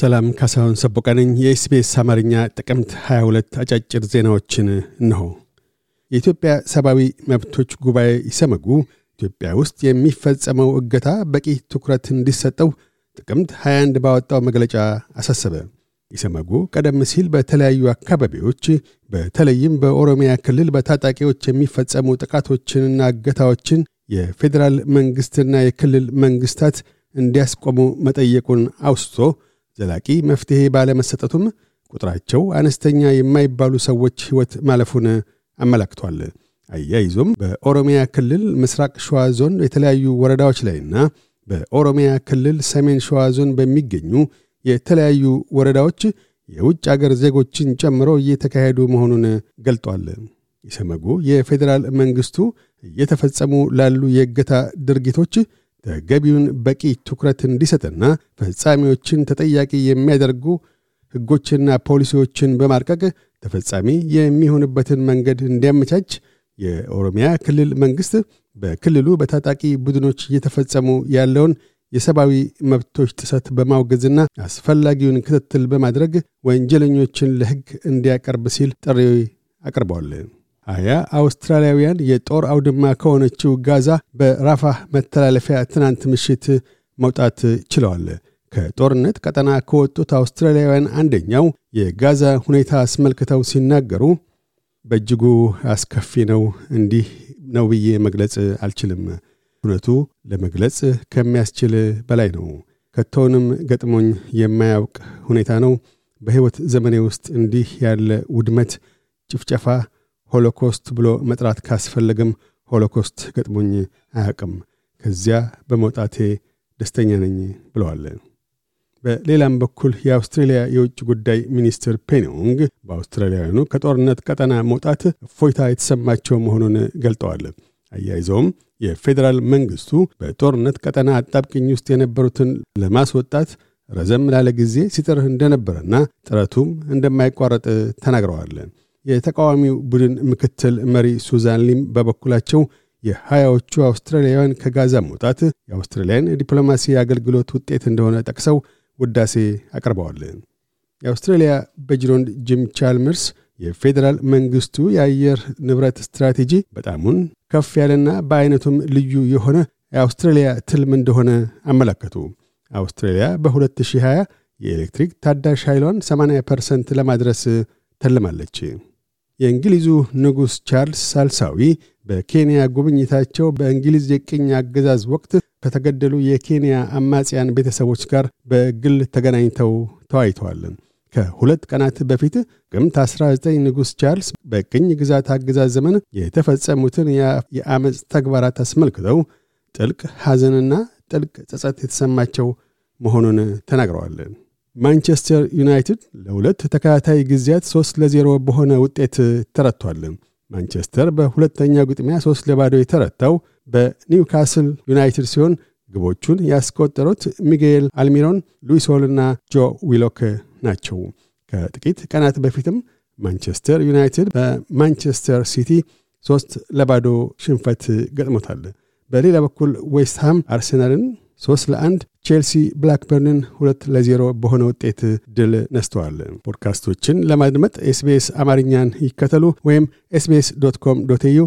ሰላም ካሳሁን ሰቦቃ ነኝ። የኤስቤስ አማርኛ ጥቅምት 22 አጫጭር ዜናዎችን እነሆ። የኢትዮጵያ ሰብአዊ መብቶች ጉባኤ ይሰመጉ ኢትዮጵያ ውስጥ የሚፈጸመው እገታ በቂ ትኩረት እንዲሰጠው ጥቅምት 21 ባወጣው መግለጫ አሳሰበ። ኢሰመጉ ቀደም ሲል በተለያዩ አካባቢዎች በተለይም በኦሮሚያ ክልል በታጣቂዎች የሚፈጸሙ ጥቃቶችንና እገታዎችን የፌዴራል መንግሥትና የክልል መንግሥታት እንዲያስቆሙ መጠየቁን አውስቶ ዘላቂ መፍትሔ ባለመሰጠቱም ቁጥራቸው አነስተኛ የማይባሉ ሰዎች ሕይወት ማለፉን አመላክቷል። አያይዞም በኦሮሚያ ክልል ምስራቅ ሸዋ ዞን የተለያዩ ወረዳዎች ላይና በኦሮሚያ ክልል ሰሜን ሸዋ ዞን በሚገኙ የተለያዩ ወረዳዎች የውጭ አገር ዜጎችን ጨምሮ እየተካሄዱ መሆኑን ገልጧል። ኢሰመጉ የፌዴራል መንግሥቱ እየተፈጸሙ ላሉ የእገታ ድርጊቶች ተገቢውን በቂ ትኩረት እንዲሰጥና ፈጻሚዎችን ተጠያቂ የሚያደርጉ ሕጎችና ፖሊሲዎችን በማርቀቅ ተፈጻሚ የሚሆንበትን መንገድ እንዲያመቻች የኦሮሚያ ክልል መንግሥት በክልሉ በታጣቂ ቡድኖች እየተፈጸሙ ያለውን የሰብአዊ መብቶች ጥሰት በማውገዝና አስፈላጊውን ክትትል በማድረግ ወንጀለኞችን ለሕግ እንዲያቀርብ ሲል ጥሪ አቅርበዋል። ሀያ አውስትራሊያውያን የጦር አውድማ ከሆነችው ጋዛ በራፋህ መተላለፊያ ትናንት ምሽት መውጣት ችለዋል። ከጦርነት ቀጠና ከወጡት አውስትራሊያውያን አንደኛው የጋዛ ሁኔታ አስመልክተው ሲናገሩ በእጅጉ አስከፊ ነው፣ እንዲህ ነው ብዬ መግለጽ አልችልም። እውነቱ ለመግለጽ ከሚያስችል በላይ ነው። ከቶውንም ገጥሞኝ የማያውቅ ሁኔታ ነው። በሕይወት ዘመኔ ውስጥ እንዲህ ያለ ውድመት፣ ጭፍጨፋ ሆሎኮስት ብሎ መጥራት ካስፈለገም ሆሎኮስት ገጥሞኝ አያውቅም። ከዚያ በመውጣቴ ደስተኛ ነኝ ብለዋል። በሌላም በኩል የአውስትሬልያ የውጭ ጉዳይ ሚኒስትር ፔኒ ዎንግ በአውስትራሊያውያኑ ከጦርነት ቀጠና መውጣት እፎይታ የተሰማቸው መሆኑን ገልጠዋል። አያይዘውም የፌዴራል መንግስቱ በጦርነት ቀጠና አጣብቅኝ ውስጥ የነበሩትን ለማስወጣት ረዘም ላለ ጊዜ ሲጥር እንደነበረና ጥረቱም እንደማይቋረጥ ተናግረዋል። የተቃዋሚው ቡድን ምክትል መሪ ሱዛን ሊ በበኩላቸው የሀያዎቹ አውስትራሊያውያን ከጋዛ መውጣት የአውስትራሊያን ዲፕሎማሲ አገልግሎት ውጤት እንደሆነ ጠቅሰው ውዳሴ አቅርበዋል። የአውስትራሊያ በጅሮንድ ጂም ቻልመርስ የፌዴራል መንግስቱ የአየር ንብረት ስትራቴጂ በጣሙን ከፍ ያለና በአይነቱም ልዩ የሆነ የአውስትራሊያ ትልም እንደሆነ አመለከቱ። አውስትራሊያ በ2020 የኤሌክትሪክ ታዳሽ ኃይሏን 80 ፐርሰንት ለማድረስ ተልማለች። የእንግሊዙ ንጉሥ ቻርልስ ሳልሳዊ በኬንያ ጉብኝታቸው በእንግሊዝ የቅኝ አገዛዝ ወቅት ከተገደሉ የኬንያ አማጽያን ቤተሰቦች ጋር በግል ተገናኝተው ተወያይተዋል። ከሁለት ቀናት በፊት ጥቅምት 19 ንጉሥ ቻርልስ በቅኝ ግዛት አገዛዝ ዘመን የተፈጸሙትን የአመፅ ተግባራት አስመልክተው ጥልቅ ሐዘንና ጥልቅ ጸጸት የተሰማቸው መሆኑን ተናግረዋል። ማንቸስተር ዩናይትድ ለሁለት ተከታታይ ጊዜያት ሶስት ለዜሮ በሆነ ውጤት ተረቷል። ማንቸስተር በሁለተኛው ግጥሚያ ሶስት ለባዶ የተረታው በኒውካስል ዩናይትድ ሲሆን ግቦቹን ያስቆጠሩት ሚጌል አልሚሮን፣ ሉዊስ ሆልና ጆ ዊሎክ ናቸው። ከጥቂት ቀናት በፊትም ማንቸስተር ዩናይትድ በማንቸስተር ሲቲ ሶስት ለባዶ ሽንፈት ገጥሞታል። በሌላ በኩል ዌስትሃም አርሴናልን ሶስት ለአንድ ቼልሲ ብላክበርንን ሁለት ለዜሮ በሆነ ውጤት ድል ነስተዋል። ፖድካስቶችን ለማድመጥ SBS አማርኛን ይከተሉ ወይም SBS dot com dot au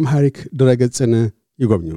Amharic ድረገጽን ይጎብኙ።